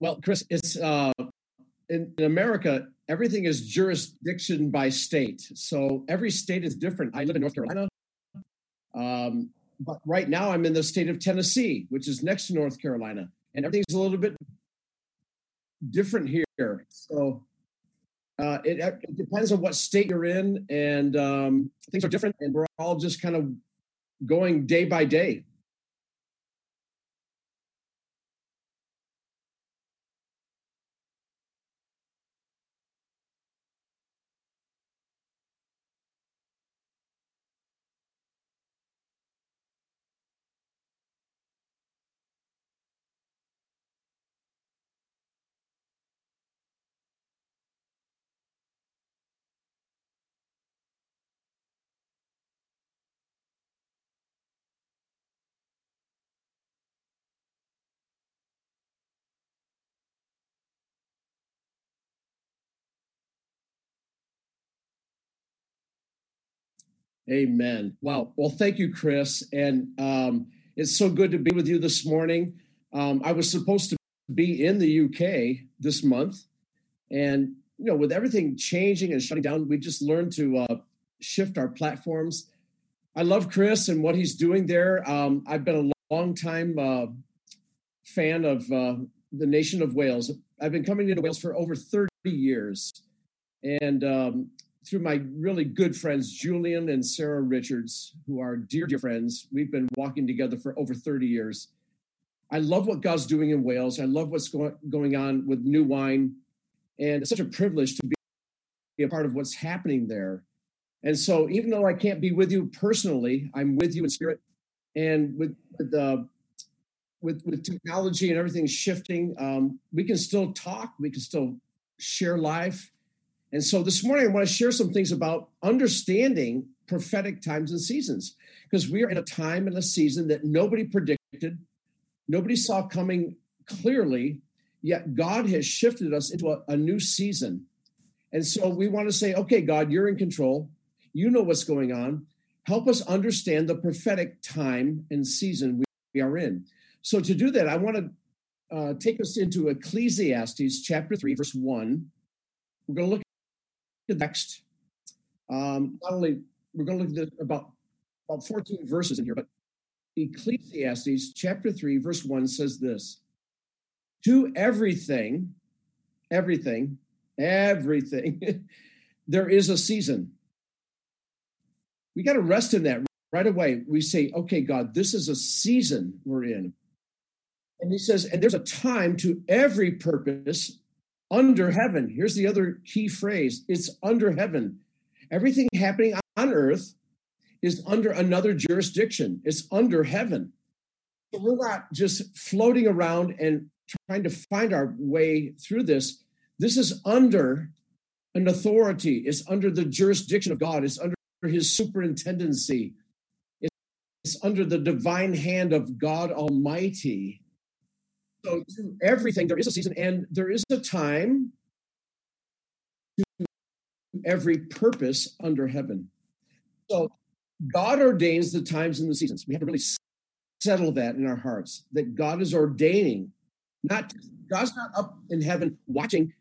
Well, Chris, it's uh, in, in, America, everything is jurisdiction by state. So every state is different. I live in North Carolina. Um, but right now I'm in the state of Tennessee, which is next to North Carolina. And everything's a little bit different here. So uh, it, it, depends on what state you're in, and um, things are different, and we're all just kind of going day by day. Amen. Wow. Well, thank you, Chris. And um, it's so good to be with you this morning. Um, I was supposed to be in the UK this month. And, you know, with everything changing and shutting down, we just learned to uh, shift our platforms. I love Chris and what he's doing there. Um, I've been a long time uh, fan of uh, the nation of Wales. I've been coming into Wales for over 30 years. And um, through my really good friends, Julian and Sarah Richards, who are dear, dear friends. We've been walking together for over 30 years. I love what God's doing in Wales. I love what's go- going on with New Wine. And it's such a privilege to be a part of what's happening there. And so, even though I can't be with you personally, I'm with you in spirit. And with, with the with, with technology and everything shifting, um, we can still talk, we can still share life and so this morning, I want to share some things about understanding prophetic times and seasons, because we are in a time and a season that nobody predicted, nobody saw coming clearly, yet God has shifted us into a, a new season. And so we want to say, okay, God, you're in control. You know what's going on. Help us understand the prophetic time and season we are in. So to do that, I want to uh, take us into Ecclesiastes chapter 3, verse 1. We're going to look next. Um, not only we're going to look at about about 14 verses in here, but Ecclesiastes chapter 3, verse 1 says this To everything, everything, everything, there is a season. We got to rest in that right away. We say, okay, God, this is a season we're in. And he says, and there's a time to every purpose under heaven. Here's the other key phrase it's under heaven. Everything happening on earth is under another jurisdiction, it's under heaven. So we're not just floating around and trying to find our way through this. This is under an authority, it's under the jurisdiction of God, it's under his superintendency, it's under the divine hand of God Almighty. So to everything, there is a season and there is a time to every purpose under heaven. So God ordains the times and the seasons. We have to really settle that in our hearts that God is ordaining, not God's not up in heaven watching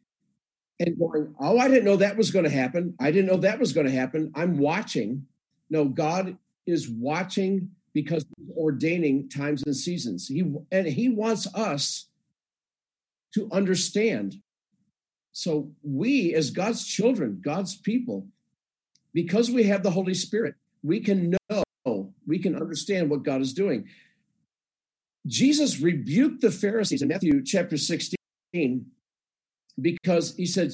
and going, Oh, I didn't know that was going to happen. I didn't know that was going to happen. I'm watching. No, God is watching because ordaining times and seasons. He and he wants us to understand. So we as God's children, God's people, because we have the Holy Spirit, we can know, we can understand what God is doing. Jesus rebuked the Pharisees in Matthew chapter 16 because he said,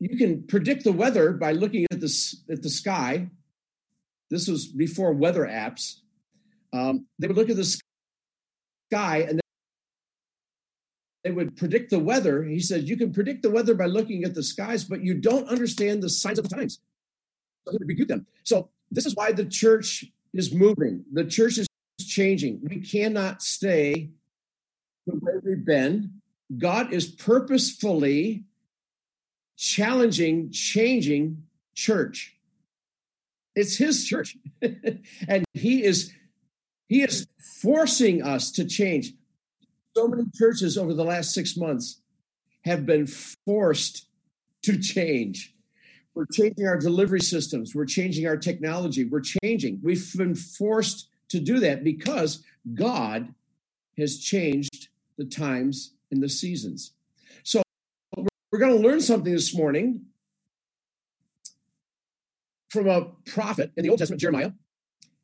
you can predict the weather by looking at the, at the sky. This was before weather apps. Um, they would look at the sky and they would predict the weather. He said, You can predict the weather by looking at the skies, but you don't understand the signs of the times. So rebuked them. So this is why the church is moving. The church is changing. We cannot stay the way we've been. God is purposefully challenging, changing church. It's his church. and he is he is forcing us to change. So many churches over the last six months have been forced to change. We're changing our delivery systems. We're changing our technology. We're changing. We've been forced to do that because God has changed the times and the seasons. So we're going to learn something this morning from a prophet in the Old Testament, Jeremiah.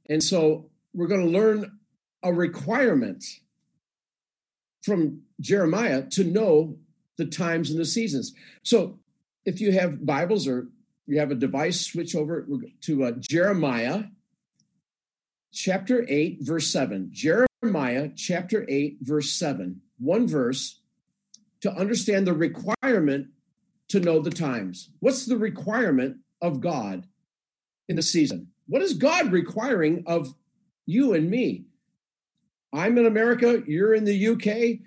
And so we're going to learn a requirement from Jeremiah to know the times and the seasons. So if you have Bibles or you have a device, switch over to uh, Jeremiah chapter 8, verse 7. Jeremiah chapter 8, verse 7. One verse to understand the requirement to know the times. What's the requirement of God in the season? What is God requiring of you and me? I'm in America, you're in the UK.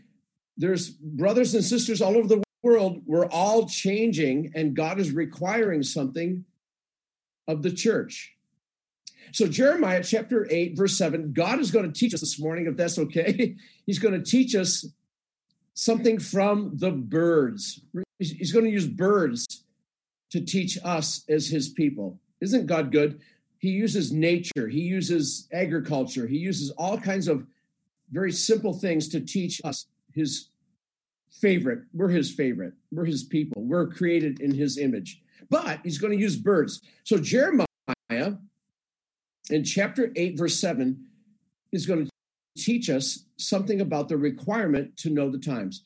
There's brothers and sisters all over the world. We're all changing, and God is requiring something of the church. So, Jeremiah chapter 8, verse 7, God is going to teach us this morning, if that's okay. He's going to teach us something from the birds. He's going to use birds to teach us as his people. Isn't God good? He uses nature, he uses agriculture, he uses all kinds of very simple things to teach us his favorite. We're his favorite. We're his people. We're created in his image. But he's going to use birds. So Jeremiah in chapter 8, verse 7 is going to teach us something about the requirement to know the times.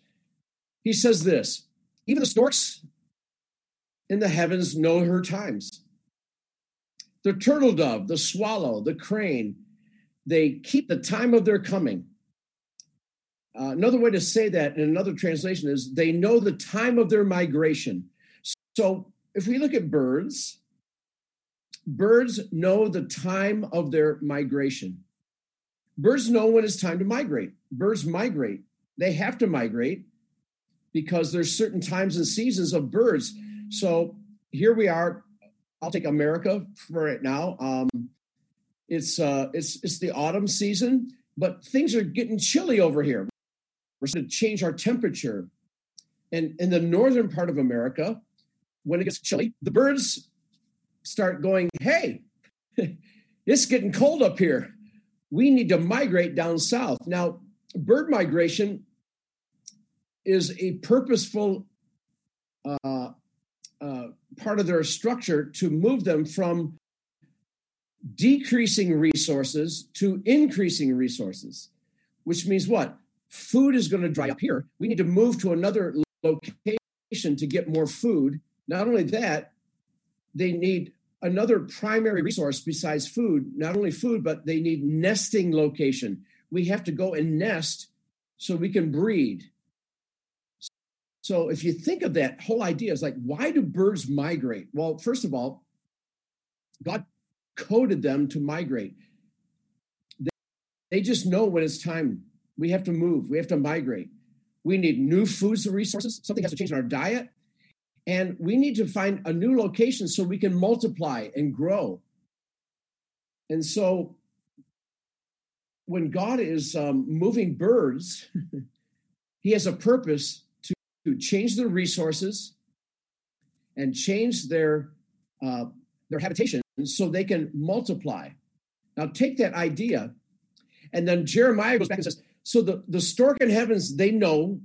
He says this even the storks in the heavens know her times. The turtle dove, the swallow, the crane, they keep the time of their coming. Uh, another way to say that in another translation is they know the time of their migration. So if we look at birds, birds know the time of their migration. Birds know when it's time to migrate. Birds migrate. They have to migrate because there's certain times and seasons of birds. So here we are. I'll take America for right now. Um, it's uh, it's it's the autumn season, but things are getting chilly over here. We're going to change our temperature. And in the northern part of America, when it gets chilly, the birds start going, hey, it's getting cold up here. We need to migrate down south. Now, bird migration is a purposeful uh, uh, part of their structure to move them from decreasing resources to increasing resources, which means what? food is going to dry up here. We need to move to another location to get more food. Not only that, they need another primary resource besides food, not only food, but they need nesting location. We have to go and nest so we can breed. So if you think of that whole idea, it's like, why do birds migrate? Well, first of all, God coded them to migrate. They, just know when it's time we have to move. We have to migrate. We need new foods and resources. Something has to change in our diet. And we need to find a new location so we can multiply and grow. And so when God is um, moving birds, he has a purpose to, change their resources and change their uh, their habitation so they can multiply. Now take that idea, and then Jeremiah goes back and says, so the, the stork in heavens, they know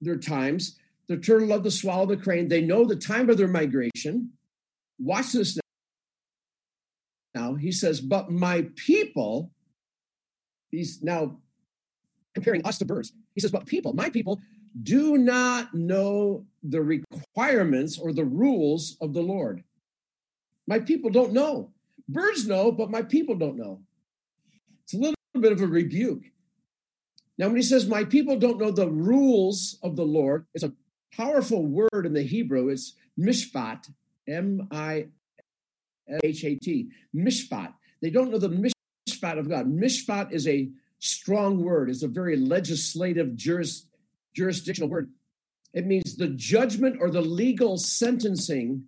their times. The turtle dove the swallow, the crane, they know the time of their migration. Watch this. Now he says, but my people, he's now comparing us to birds. He says, but people, my people, do not know the requirements or the rules of the Lord. My people don't know. Birds know, but my people don't know. It's a little bit of a rebuke. Now, when he says, My people don't know the rules of the Lord, it's a powerful word in the Hebrew. It's mishpat, M I H A T, mishpat. They don't know the mishpat of God. Mishpat is a strong word, it's a very legislative, juris, jurisdictional word. It means the judgment or the legal sentencing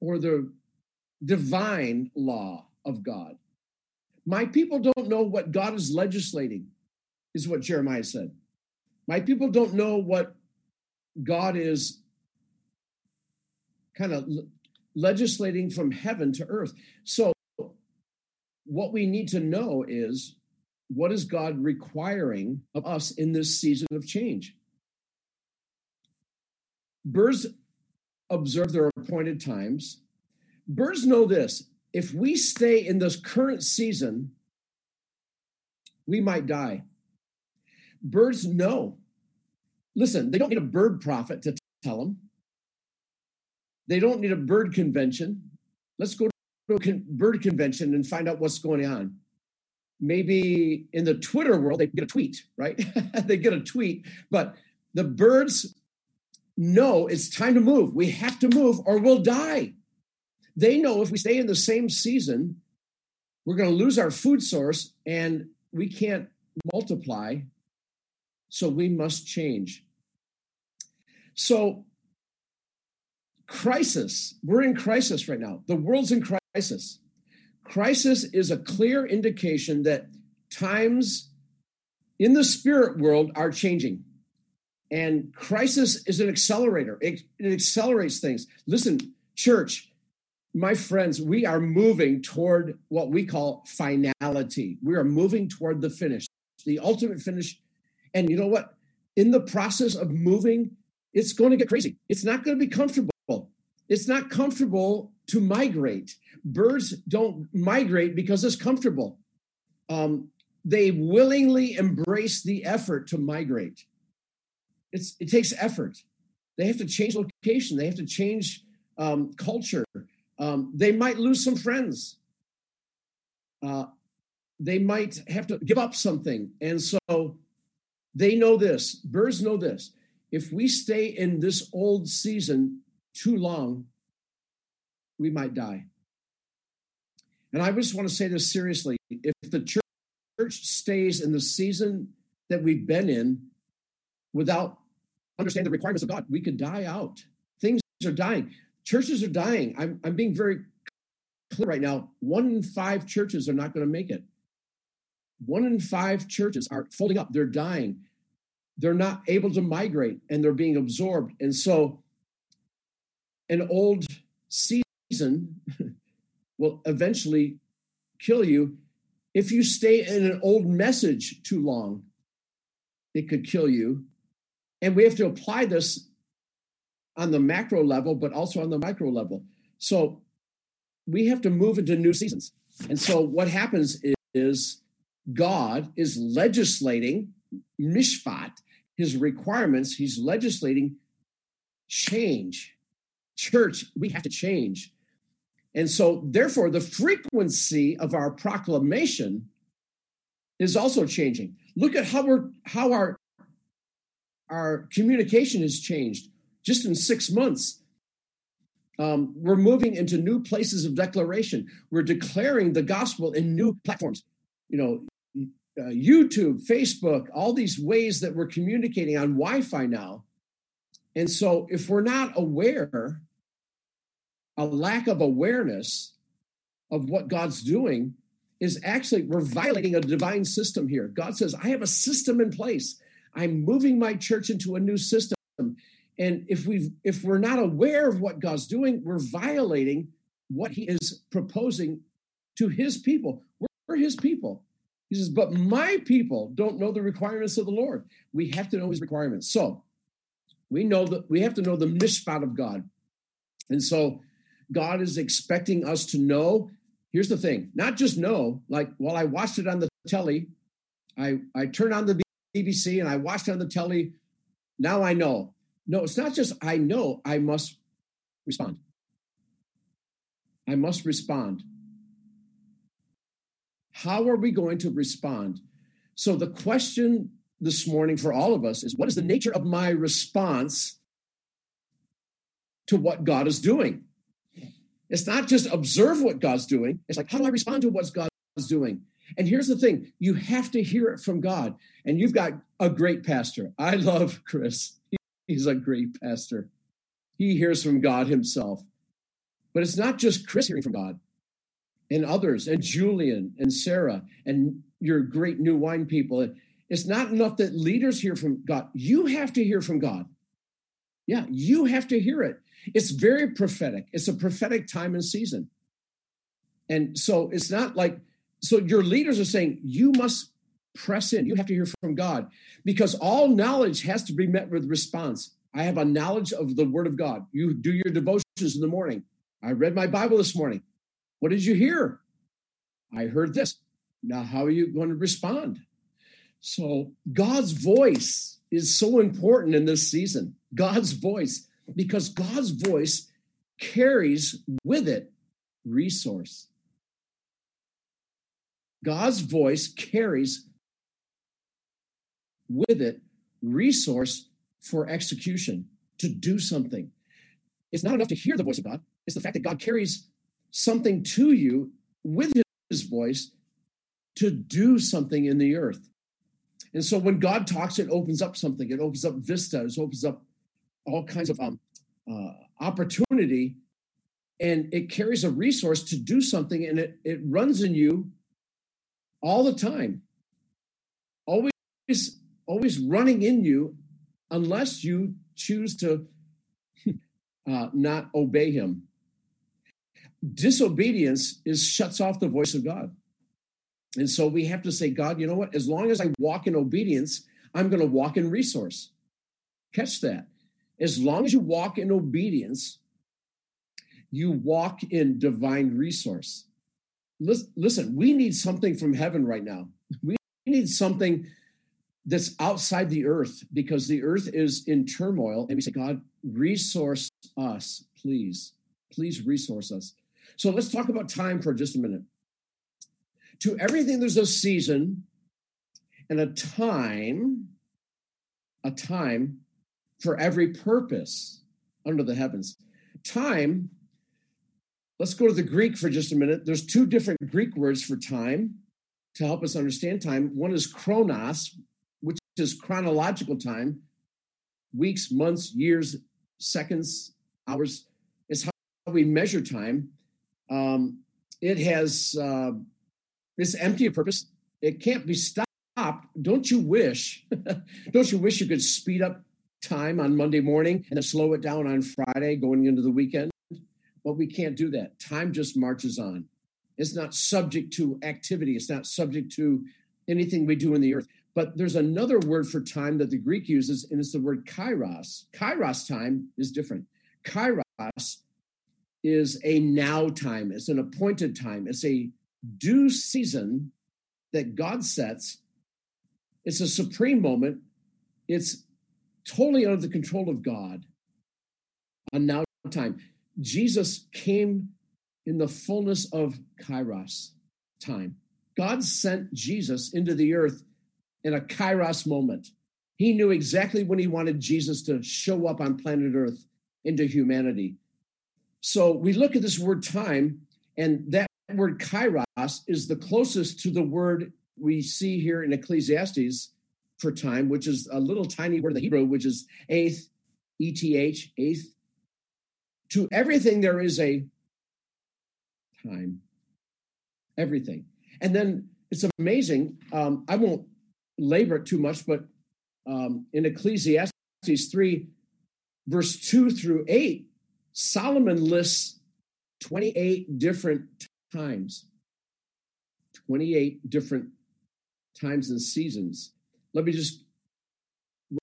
or the divine law of God. My people don't know what God is legislating is what Jeremiah said. My people don't know what God is kind of legislating from heaven to earth. So, what we need to know is what is God requiring of us in this season of change? Birds observe their appointed times. Birds know this if we stay in this current season, we might die. Birds know. Listen, they don't need a bird prophet to tell them. They don't need a bird convention. Let's go to a bird convention and find out what's going on. Maybe in the Twitter world, they get a tweet, right? they get a tweet, but the birds know it's time to move. We have to move or we'll die. They know if we stay in the same season, we're going to lose our food source and we can't multiply. So we must change. So, crisis, we're in crisis right now. The world's in crisis. Crisis is a clear indication that times in the spirit world are changing. And crisis is an accelerator, it, it accelerates things. Listen, church, my friends, we are moving toward what we call finality. We are moving toward the finish, the ultimate finish. And you know what? In the process of moving, it's going to get crazy. It's not going to be comfortable. It's not comfortable to migrate. Birds don't migrate because it's comfortable. Um, they willingly embrace the effort to migrate. It's, it takes effort. They have to change location. They have to change um, culture. Um, they might lose some friends. Uh, they might have to give up something. And so they know this. Birds know this. If we stay in this old season too long, we might die. And I just want to say this seriously. If the church stays in the season that we've been in without understanding the requirements of God, we could die out. Things are dying. Churches are dying. I'm, I'm being very clear right now. One in five churches are not going to make it. One in five churches are folding up. They're dying. They're not able to migrate and they're being absorbed. And so, an old season will eventually kill you. If you stay in an old message too long, it could kill you. And we have to apply this on the macro level, but also on the micro level. So we have to move into new seasons. And so what happens is, God is legislating mishpat, his requirements, he's legislating change. Church, we have to change. And so, therefore, the frequency of our proclamation is also changing. Look at how we're how our our communication has changed just in six months. Um, we're moving into new places of declaration. We're declaring the gospel in new platforms. You know, uh, YouTube, Facebook, all these ways that we're communicating on Wi Fi now. And so, if we're not aware, a lack of awareness of what God's doing is actually, we're violating a divine system here. God says, I have a system in place. I'm moving my church into a new system. And if we if we're not aware of what God's doing, we're violating what he is proposing to his people. We're, his people. He says, but my people don't know the requirements of the Lord. We have to know his requirements. So we know that we have to know the mishpat of God. And so God is expecting us to know. Here's the thing, not just know, like while I watched it on the telly, I, I turned on the BBC and I watched on the telly. Now I know. No, it's not just I know, I must respond. I must respond. How are we going to respond? So, the question this morning for all of us is what is the nature of my response to what God is doing? It's not just observe what God's doing, it's like, how do I respond to what God's doing? And here's the thing you have to hear it from God. And you've got a great pastor. I love Chris. He's a great pastor. He hears from God himself. But it's not just Chris hearing from God and others, and Julian and Sarah and your great new wine people. It's not enough that leaders hear from God. You have to hear from God. Yeah, you have to hear it. It's very prophetic. It's a prophetic time and season. And so it's not like, so your leaders are saying, you must press in. You have to hear from God because all knowledge has to be met with response. I have a knowledge of the word of God. You do your devotions in the morning. I read my Bible this morning. What did you hear? I heard this. Now, how are you going to respond? So, God's voice is so important in this season. God's voice, because God's voice carries with it resource. God's voice carries with it resource for execution, to do something. It's not enough to hear the voice of God, it's the fact that God carries something to you with his voice to do something in the earth. And so when God talks, it opens up something. It opens up vistas, opens up all kinds of um, uh, opportunity, and it carries a resource to do something, and it it runs in you all the time, always always running in you, unless you choose to uh, not obey Him. Disobedience is shuts off the voice of God. And so we have to say, God, you know what? As long as I walk in obedience, I'm going to walk in resource. Catch that. As long as you walk in obedience, you walk in divine resource. Listen, we need something from heaven right now. We need something that's outside the earth because the earth is in turmoil. And we say, God, resource us, please. Please resource us. So let's talk about time for just a minute to everything there's a season and a time a time for every purpose under the heavens time let's go to the greek for just a minute there's two different greek words for time to help us understand time one is chronos which is chronological time weeks months years seconds hours is how we measure time um, it has uh, it's empty of purpose. It can't be stopped. Don't you wish? don't you wish you could speed up time on Monday morning and then slow it down on Friday going into the weekend? But we can't do that. Time just marches on. It's not subject to activity. It's not subject to anything we do in the earth. But there's another word for time that the Greek uses, and it's the word kairos. Kairos time is different. Kairos is a now time, it's an appointed time, it's a due season that God sets. It's a supreme moment. It's totally under the control of God. A now time. Jesus came in the fullness of kairos time. God sent Jesus into the earth in a kairos moment. He knew exactly when he wanted Jesus to show up on planet earth into humanity. So we look at this word time, and that word kairos is the closest to the word we see here in Ecclesiastes for time, which is a little tiny word in the Hebrew, which is eighth, ETH, eighth. To everything, there is a time. Everything. And then it's amazing. Um, I won't labor it too much, but um, in Ecclesiastes 3, verse 2 through 8, Solomon lists 28 different times, 28 different times and seasons. Let me just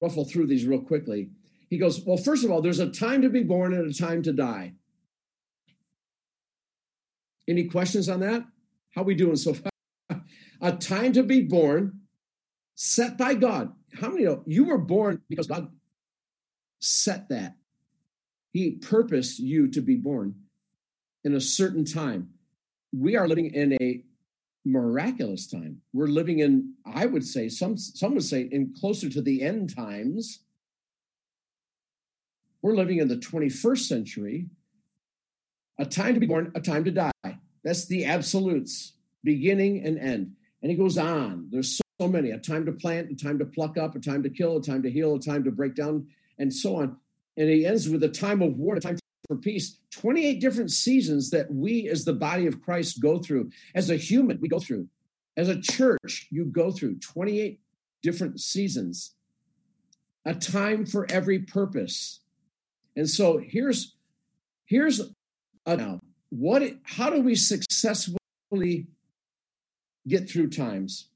ruffle through these real quickly. He goes, Well, first of all, there's a time to be born and a time to die. Any questions on that? How we doing so far? a time to be born set by God. How many know you were born because God set that? He purposed you to be born in a certain time we are living in a miraculous time. We're living in, I would say, some some would say, in closer to the end times. We're living in the 21st century, a time to be born, a time to die. That's the absolutes, beginning and end. And he goes on. There's so, so many a time to plant, a time to pluck up, a time to kill, a time to heal, a time to break down, and so on. And he ends with a time of war, a time for peace 28 different seasons that we as the body of christ go through as a human we go through as a church you go through 28 different seasons, a time for every purpose. And so here's here's a, now what how do we successfully get through times?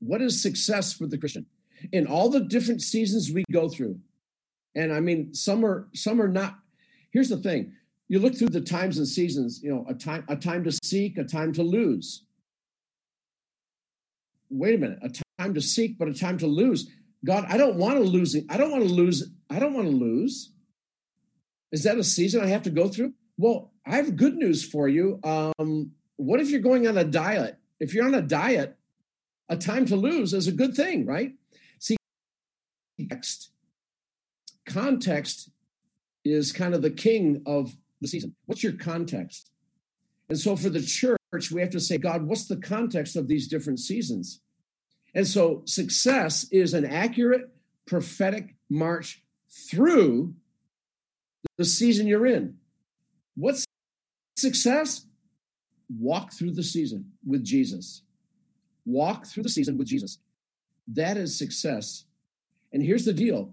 What is success for the Christian? In all the different seasons we go through. And I mean some are some are not here's the thing. You look through the times and seasons, you know, a time a time to seek, a time to lose. Wait a minute, a time to seek but a time to lose. God, I don't want to lose. I don't want to lose. I don't want to lose. Is that a season I have to go through? Well, I have good news for you. Um, what if you're going on a diet? If you're on a diet, a time to lose is a good thing, right? See, context, context is kind of the king of the season. What's your context? And so for the church, we have to say, God, what's the context of these different seasons? And so success is an accurate prophetic march through the season you're in. What's success? Walk through the season with Jesus. Walk through the season with Jesus. That is success. And here's the deal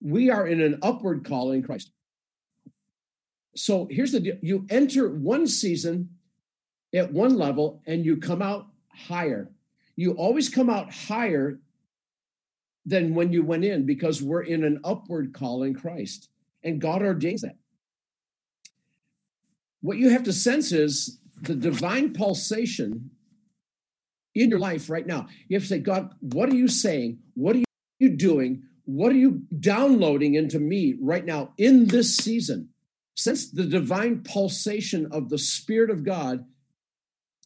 we are in an upward call in Christ. So here's the deal you enter one season at one level and you come out higher. You always come out higher than when you went in because we're in an upward call in Christ. And God ordains that. What you have to sense is the divine pulsation in your life right now. You have to say, God, what are you saying? What are you doing? What are you downloading into me right now in this season? Sense the divine pulsation of the Spirit of God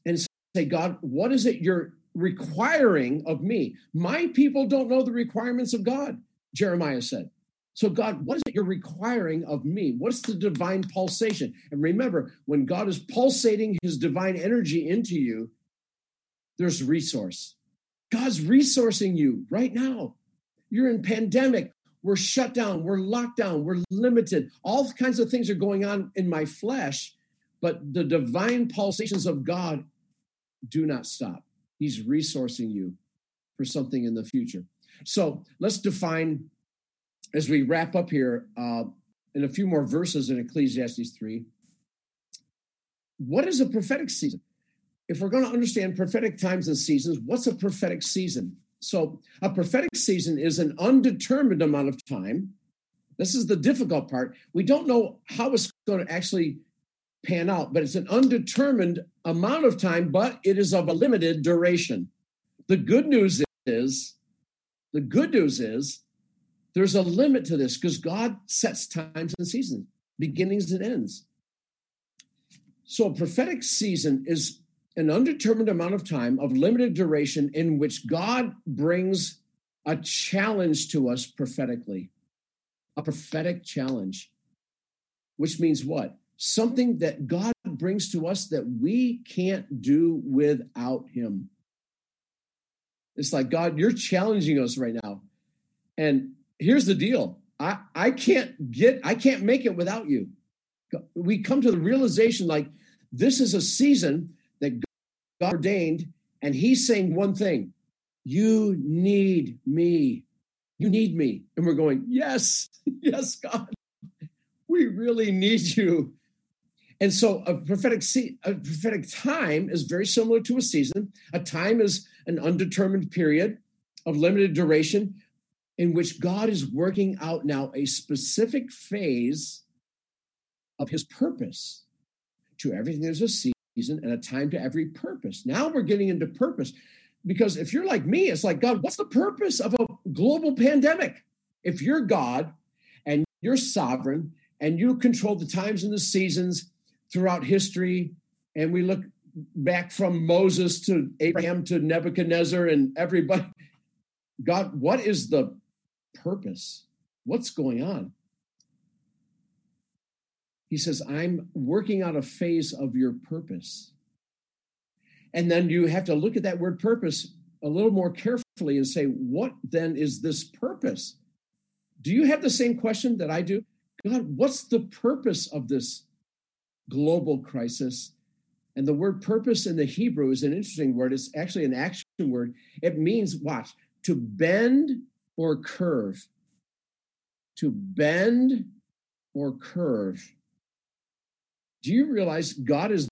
and say, God, what is it you're requiring of me? My people don't know the requirements of God, Jeremiah said. So, God, what is it you're requiring of me? What's the divine pulsation? And remember, when God is pulsating his divine energy into you, there's resource. God's resourcing you right now. You're in pandemic. We're shut down. We're locked down. We're limited. All kinds of things are going on in my flesh, but the divine pulsations of God do not stop. He's resourcing you for something in the future. So let's define as we wrap up here uh, in a few more verses in Ecclesiastes 3, what is a prophetic season? If we're going to understand prophetic times and seasons, what's a prophetic season? So, a prophetic season is an undetermined amount of time. This is the difficult part. We don't know how it's going to actually pan out, but it's an undetermined amount of time, but it is of a limited duration. The good news is, the good news is there's a limit to this because God sets times and seasons, beginnings and ends. So a prophetic season is an undetermined amount of time of limited duration in which God brings a challenge to us prophetically, a prophetic challenge, which means what? Something that God brings to us that we can't do without Him. It's like, God, you're challenging us right now. And here's the deal I, I can't get, I can't make it without you. We come to the realization like this is a season that God ordained, and He's saying one thing you need me. You need me. And we're going, yes, yes, God, we really need you. And so a prophetic se- a prophetic time is very similar to a season. A time is an undetermined period of limited duration in which God is working out now a specific phase of his purpose. To everything, there's a season and a time to every purpose. Now we're getting into purpose because if you're like me, it's like, God, what's the purpose of a global pandemic? If you're God and you're sovereign and you control the times and the seasons throughout history, and we look back from Moses to Abraham to Nebuchadnezzar and everybody, God, what is the purpose. What's going on? He says, I'm working out a phase of your purpose. And then you have to look at that word purpose a little more carefully and say, what then is this purpose? Do you have the same question that I do? God, what's the purpose of this global crisis? And the word purpose in the Hebrew is an interesting word. It's actually an action word. It means, watch, to bend or curve. To bend or curve. Do you realize God is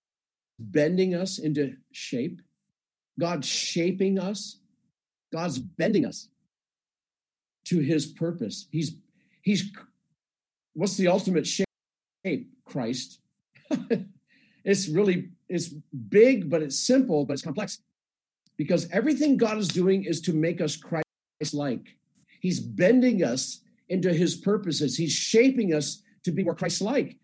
bending us into shape? God's shaping us. God's bending us to his purpose. He's he's what's the ultimate shape? Christ. it's really it's big, but it's simple, but it's complex. Because everything God is doing is to make us Christ-like. He's bending us into his purposes. He's shaping us to be more Christ-like.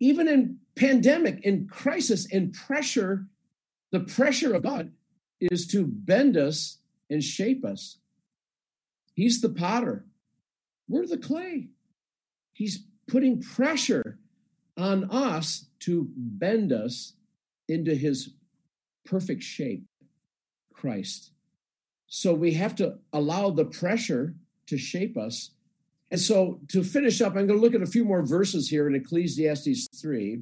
Even in pandemic, in crisis, in pressure, the pressure of God is to bend us and shape us. He's the potter. We're the clay. He's putting pressure on us to bend us into his perfect shape, Christ. So we have to allow the pressure to shape us. And so to finish up, I'm going to look at a few more verses here in Ecclesiastes 3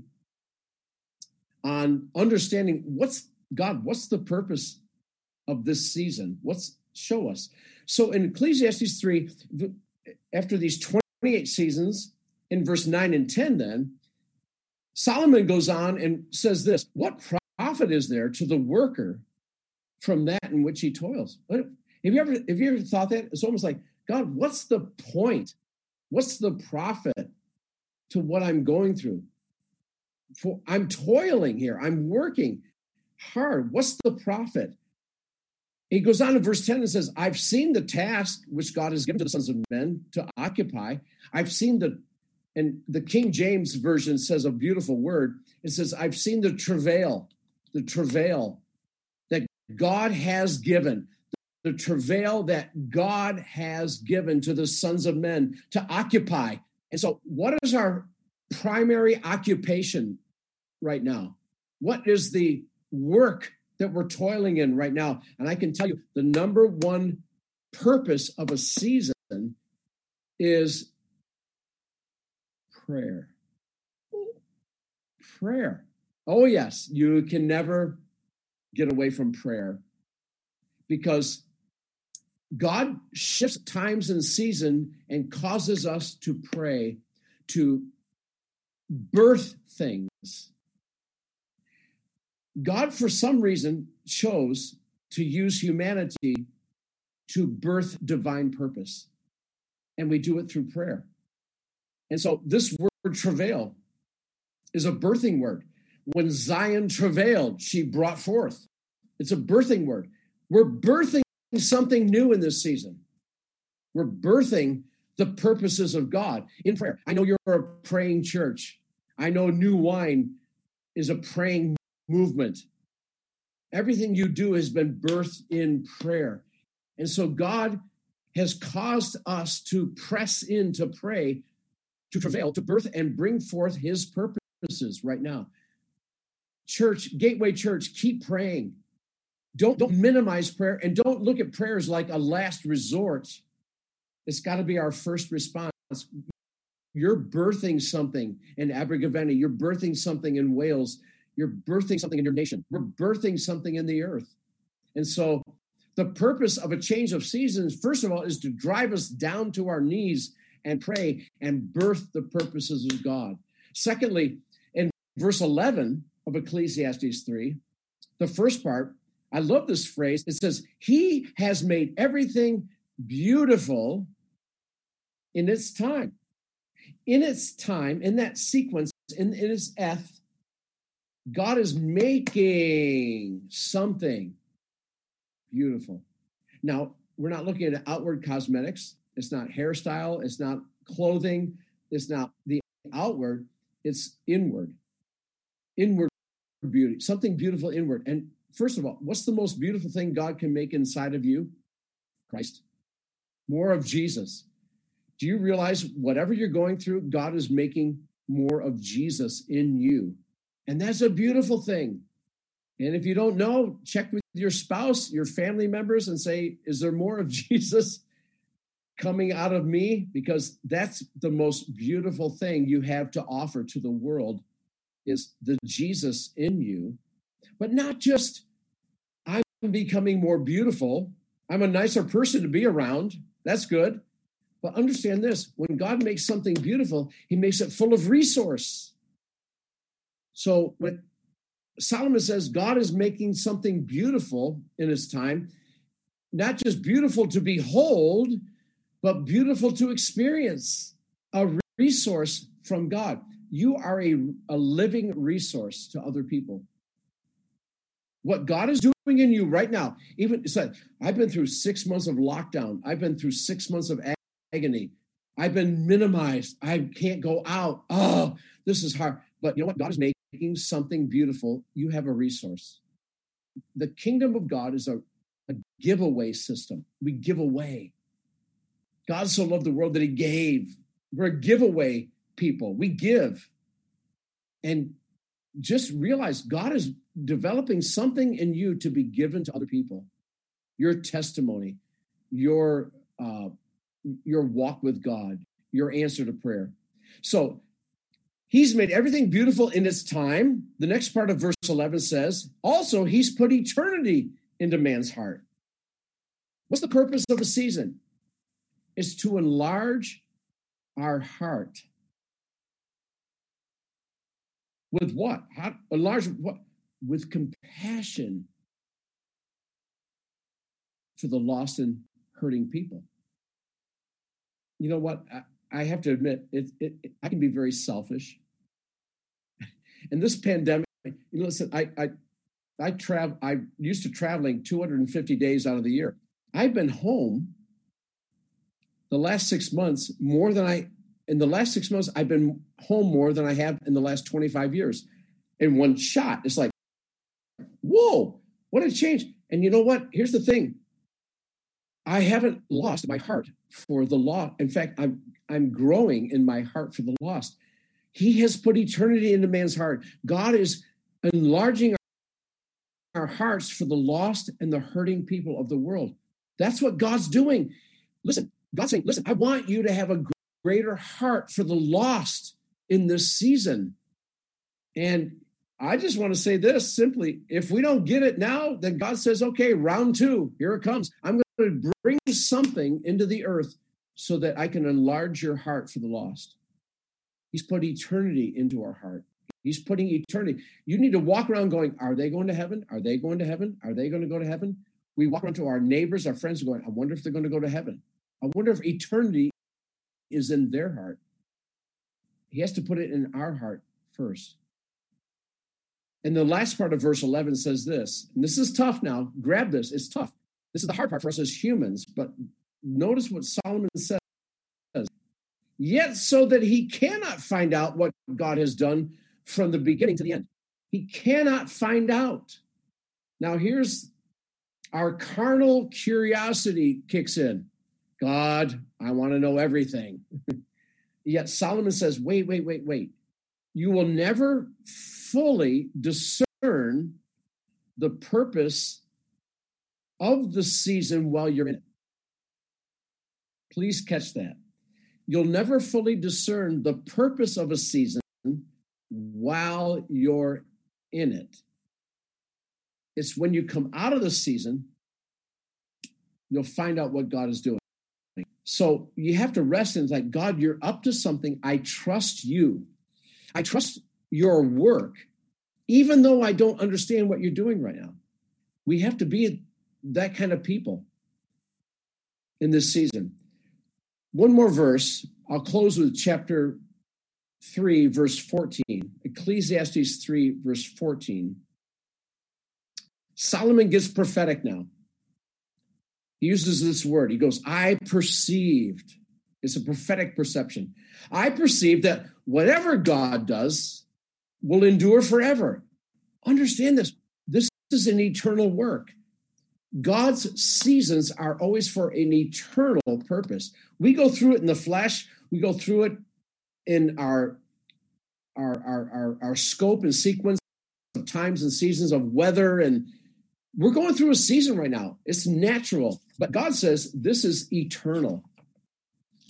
on understanding what's God, what's the purpose of this season? What's show us? So in Ecclesiastes 3, after these 28 seasons, in verse 9 and 10, then, Solomon goes on and says this What profit is there to the worker from that in which he toils? Have you ever have you ever thought that? It's almost like, God, what's the point? What's the profit to what I'm going through? For I'm toiling here, I'm working hard. What's the profit? He goes on in verse 10 and says, I've seen the task which God has given to the sons of men to occupy. I've seen the and the King James Version says a beautiful word. It says, I've seen the travail, the travail that God has given, the travail that God has given to the sons of men to occupy. And so, what is our primary occupation right now? What is the work that we're toiling in right now? And I can tell you the number one purpose of a season is prayer. Prayer. Oh, yes, you can never get away from prayer because God shifts times and season and causes us to pray to birth things. God, for some reason, chose to use humanity to birth divine purpose. And we do it through prayer. And so this word travail is a birthing word. When Zion travailed, she brought forth. It's a birthing word. We're birthing something new in this season. We're birthing the purposes of God in prayer. I know you're a praying church. I know New Wine is a praying movement. Everything you do has been birthed in prayer. And so God has caused us to press in to pray to travail, to birth and bring forth his purposes right now. Church, Gateway Church, keep praying. Don't, don't minimize prayer and don't look at prayers like a last resort. It's got to be our first response. You're birthing something in Abergavenny. You're birthing something in Wales. You're birthing something in your nation. We're birthing something in the earth. And so the purpose of a change of seasons, first of all, is to drive us down to our knees and pray and birth the purposes of God. Secondly, in verse 11 of Ecclesiastes 3, the first part, I love this phrase. It says, He has made everything beautiful in its time. In its time, in that sequence, in, in its eth, God is making something beautiful. Now, we're not looking at outward cosmetics. It's not hairstyle. It's not clothing. It's not the outward. It's inward. Inward beauty, something beautiful inward. And first of all, what's the most beautiful thing God can make inside of you? Christ. More of Jesus. Do you realize whatever you're going through, God is making more of Jesus in you? And that's a beautiful thing. And if you don't know, check with your spouse, your family members, and say, Is there more of Jesus coming out of me because that's the most beautiful thing you have to offer to the world is the Jesus in you but not just I'm becoming more beautiful I'm a nicer person to be around. That's good. But understand this when God makes something beautiful, he makes it full of resource. So when Solomon says God is making something beautiful in his time, not just beautiful to behold, but beautiful to experience, a resource from God. You are a, a living resource to other people. What God is doing in you right now, even said, I've been through six months of lockdown. I've been through six months of agony. I've been minimized. I can't go out. Oh, this is hard. But you know what? God is making something beautiful. You have a resource. The kingdom of God is a, a giveaway system. We give away. God so loved the world that he gave. We're a giveaway people. We give. And just realize God is developing something in you to be given to other people. Your testimony, your uh, your walk with God, your answer to prayer. So he's made everything beautiful in its time. The next part of verse 11 says, also, he's put eternity into man's heart. What's the purpose of a season? Is to enlarge our heart. With what? How, enlarge what? With compassion for the lost and hurting people you know what? I, I have to admit, it, it, it, I can be very selfish. and this pandemic, you know, listen, I, I, I travel. I used to traveling 250 days out of the year. I've been home the last six months more than I. In the last six months, I've been home more than I have in the last 25 years. In one shot, it's like, whoa, what a change! And you know what? Here's the thing: I haven't lost my heart for the law. In fact, I'm I'm growing in my heart for the lost. He has put eternity into man's heart. God is enlarging our hearts for the lost and the hurting people of the world. That's what God's doing. Listen, God's saying, listen, I want you to have a greater heart for the lost in this season. And I just want to say this simply if we don't get it now, then God says, okay, round two, here it comes. I'm going to bring something into the earth so that I can enlarge your heart for the lost. He's put eternity into our heart. He's putting eternity. You need to walk around going, Are they going to heaven? Are they going to heaven? Are they going to go to heaven? We walk around to our neighbors, our friends, going, I wonder if they're going to go to heaven. I wonder if eternity is in their heart. He has to put it in our heart first. And the last part of verse 11 says this, and this is tough now. Grab this, it's tough. This is the hard part for us as humans, but notice what Solomon says. Yet, so that he cannot find out what God has done from the beginning to the end. He cannot find out. Now, here's our carnal curiosity kicks in. God, I want to know everything. Yet Solomon says, wait, wait, wait, wait. You will never fully discern the purpose of the season while you're in it. Please catch that. You'll never fully discern the purpose of a season while you're in it. It's when you come out of the season, you'll find out what God is doing. So you have to rest in like, God, you're up to something. I trust you. I trust your work, even though I don't understand what you're doing right now. We have to be that kind of people in this season. One more verse. I'll close with chapter 3, verse 14. Ecclesiastes 3, verse 14. Solomon gets prophetic now. He uses this word. He goes, I perceived. It's a prophetic perception. I perceive that whatever God does will endure forever. Understand this. This is an eternal work. God's seasons are always for an eternal purpose. We go through it in the flesh, we go through it in our our our our, our scope and sequence of times and seasons of weather and we're going through a season right now. It's natural, but God says this is eternal.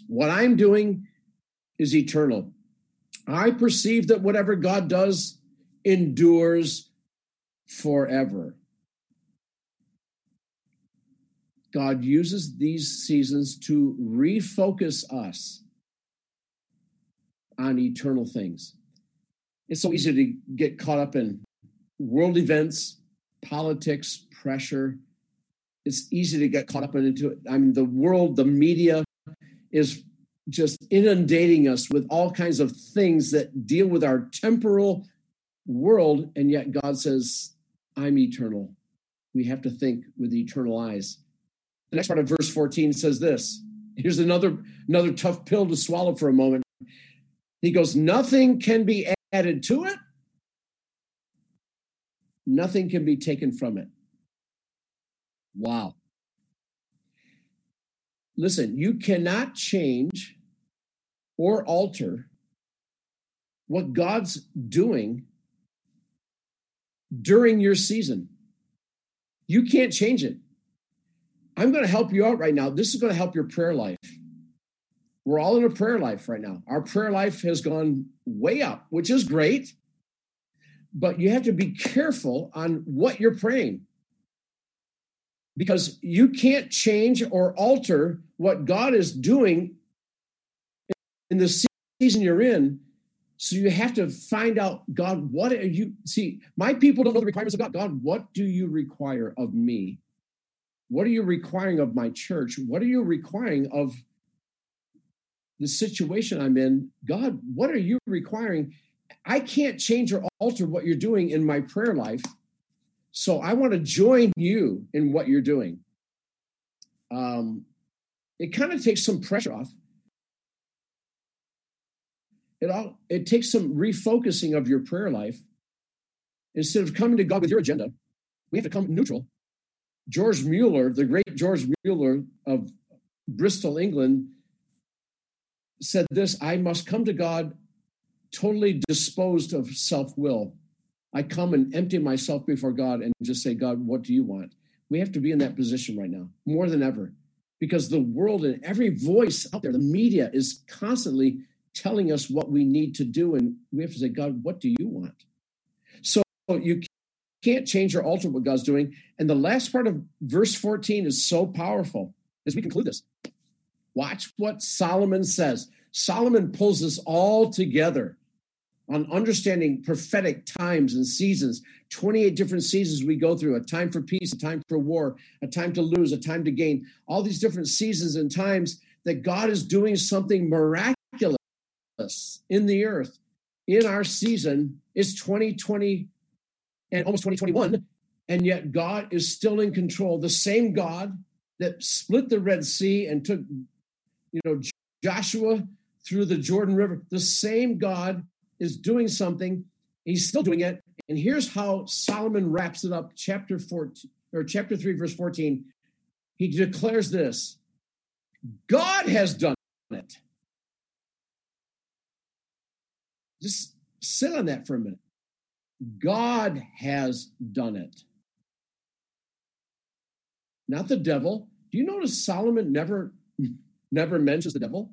What I'm doing is eternal. I perceive that whatever God does endures forever. God uses these seasons to refocus us on eternal things. It's so easy to get caught up in world events, politics, pressure. It's easy to get caught up into it. I mean, the world, the media is just inundating us with all kinds of things that deal with our temporal world. And yet God says, I'm eternal. We have to think with eternal eyes. The next part of verse 14 says this. Here's another another tough pill to swallow for a moment. He goes, Nothing can be added to it, nothing can be taken from it. Wow. Listen, you cannot change or alter what God's doing during your season. You can't change it. I'm going to help you out right now. This is going to help your prayer life. We're all in a prayer life right now. Our prayer life has gone way up, which is great. But you have to be careful on what you're praying because you can't change or alter what God is doing in the season you're in. So you have to find out, God, what are you see? My people don't know the requirements of God. God, what do you require of me? What are you requiring of my church? What are you requiring of the situation I'm in, God, what are you requiring? I can't change or alter what you're doing in my prayer life. So I want to join you in what you're doing. Um, it kind of takes some pressure off. It all it takes some refocusing of your prayer life. Instead of coming to God with your agenda, we have to come neutral. George Mueller, the great George Mueller of Bristol, England, said this I must come to God totally disposed of self will. I come and empty myself before God and just say, God, what do you want? We have to be in that position right now more than ever because the world and every voice out there, the media is constantly telling us what we need to do. And we have to say, God, what do you want? So you can't change or alter what God's doing. And the last part of verse 14 is so powerful as we conclude this. Watch what Solomon says. Solomon pulls this all together on understanding prophetic times and seasons 28 different seasons we go through a time for peace, a time for war, a time to lose, a time to gain, all these different seasons and times that God is doing something miraculous in the earth in our season. It's 2020 and almost 2021, and yet God is still in control. The same God that split the Red Sea and took you know, Joshua through the Jordan River. The same God is doing something. He's still doing it. And here's how Solomon wraps it up, chapter 14 or chapter 3, verse 14. He declares this God has done it. Just sit on that for a minute. God has done it. Not the devil. Do you notice Solomon never never mentions the devil.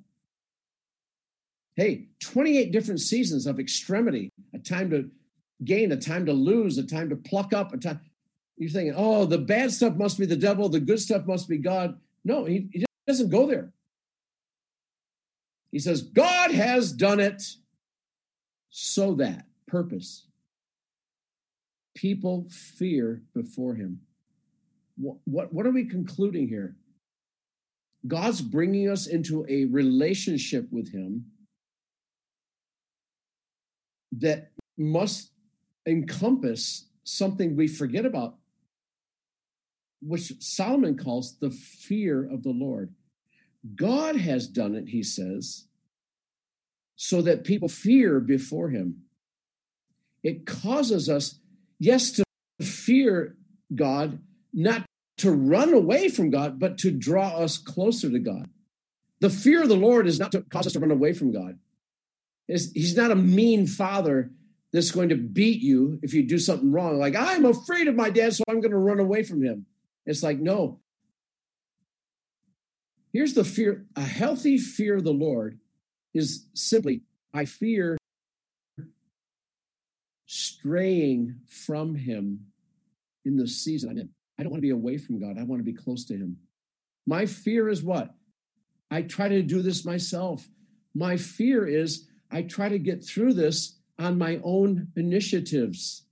Hey, 28 different seasons of extremity, a time to gain, a time to lose, a time to pluck up, a time. You're thinking, oh, the bad stuff must be the devil, the good stuff must be God. No, he, he doesn't go there. He says, God has done it so that, purpose, people fear before him. What, what, what are we concluding here? God's bringing us into a relationship with Him that must encompass something we forget about, which Solomon calls the fear of the Lord. God has done it, he says, so that people fear before Him. It causes us, yes, to fear God, not to run away from God, but to draw us closer to God. The fear of the Lord is not to cause us to run away from God. He's not a mean father that's going to beat you if you do something wrong. Like, I'm afraid of my dad, so I'm going to run away from him. It's like, no. Here's the fear a healthy fear of the Lord is simply, I fear straying from him in the season I'm in. I don't want to be away from God. I want to be close to Him. My fear is what? I try to do this myself. My fear is I try to get through this on my own initiatives.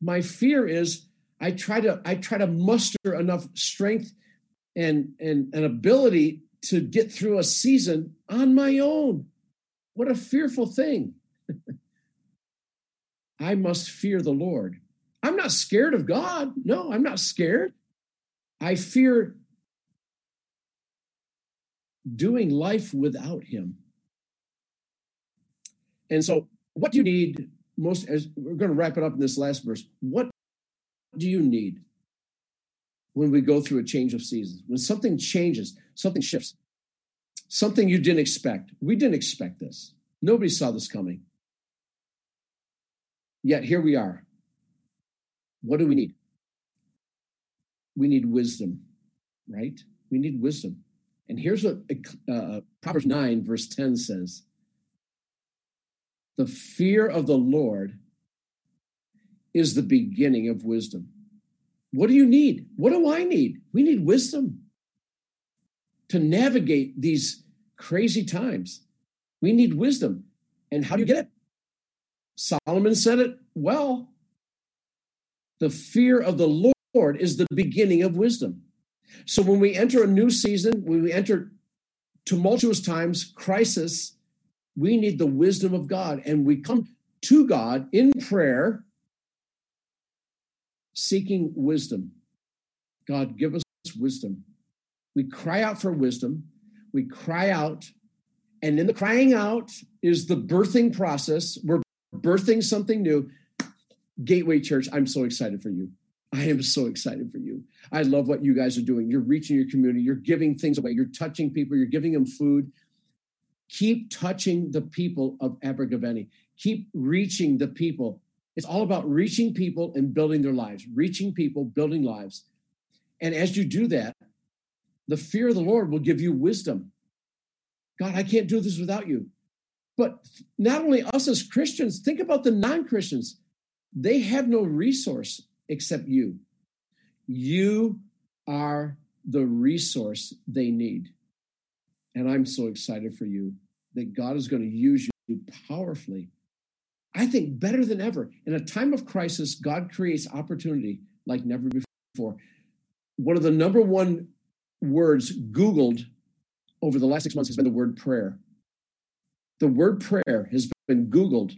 My fear is I try to I try to muster enough strength and and, and ability to get through a season on my own. What a fearful thing. I must fear the Lord. I'm not scared of God. No, I'm not scared. I fear doing life without Him. And so, what do you need most? As we're going to wrap it up in this last verse. What do you need when we go through a change of seasons? When something changes, something shifts, something you didn't expect. We didn't expect this. Nobody saw this coming. Yet here we are. What do we need? We need wisdom, right? We need wisdom. And here's what uh, Proverbs 9, verse 10 says The fear of the Lord is the beginning of wisdom. What do you need? What do I need? We need wisdom to navigate these crazy times. We need wisdom. And how do you get it? Solomon said it well. The fear of the Lord is the beginning of wisdom. So when we enter a new season, when we enter tumultuous times, crisis, we need the wisdom of God. And we come to God in prayer, seeking wisdom. God, give us wisdom. We cry out for wisdom. We cry out. And in the crying out is the birthing process. We're birthing something new. Gateway Church, I'm so excited for you. I am so excited for you. I love what you guys are doing. You're reaching your community, you're giving things away, you're touching people, you're giving them food. Keep touching the people of Abergavenny. Keep reaching the people. It's all about reaching people and building their lives, reaching people, building lives. And as you do that, the fear of the Lord will give you wisdom. God, I can't do this without you. But not only us as Christians, think about the non Christians. They have no resource except you. You are the resource they need. And I'm so excited for you that God is going to use you powerfully. I think better than ever. In a time of crisis, God creates opportunity like never before. One of the number one words Googled over the last six months has been the word prayer. The word prayer has been Googled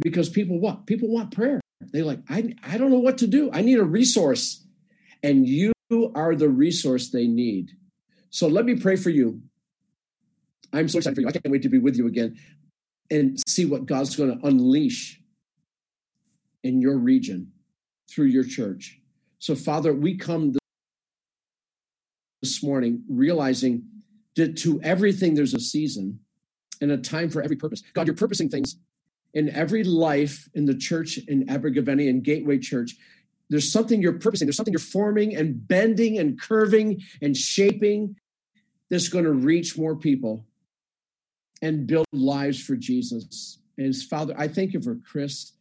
because people what? People want prayer. They're like, I, I don't know what to do. I need a resource. And you are the resource they need. So let me pray for you. I'm so excited for you. I can't wait to be with you again and see what God's going to unleash in your region through your church. So, Father, we come this morning realizing that to everything there's a season and a time for every purpose. God, you're purposing things in every life in the church in Abergavenny and Gateway Church, there's something you're purposing, there's something you're forming and bending and curving and shaping that's going to reach more people and build lives for Jesus. And his Father, I thank you for Chris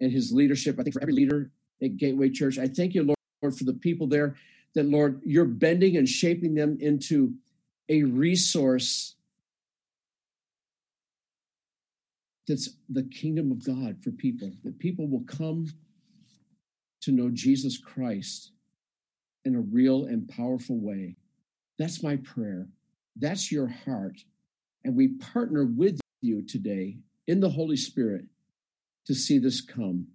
and his leadership. I think for every leader at Gateway Church. I thank you, Lord, for the people there that, Lord, you're bending and shaping them into a resource that's the kingdom of God for people, that people will come to know Jesus Christ in a real and powerful way. That's my prayer. That's your heart. And we partner with you today in the Holy Spirit to see this come.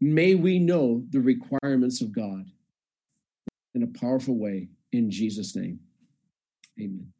May we know the requirements of God in a powerful way in Jesus' name. Amen.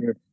Sure.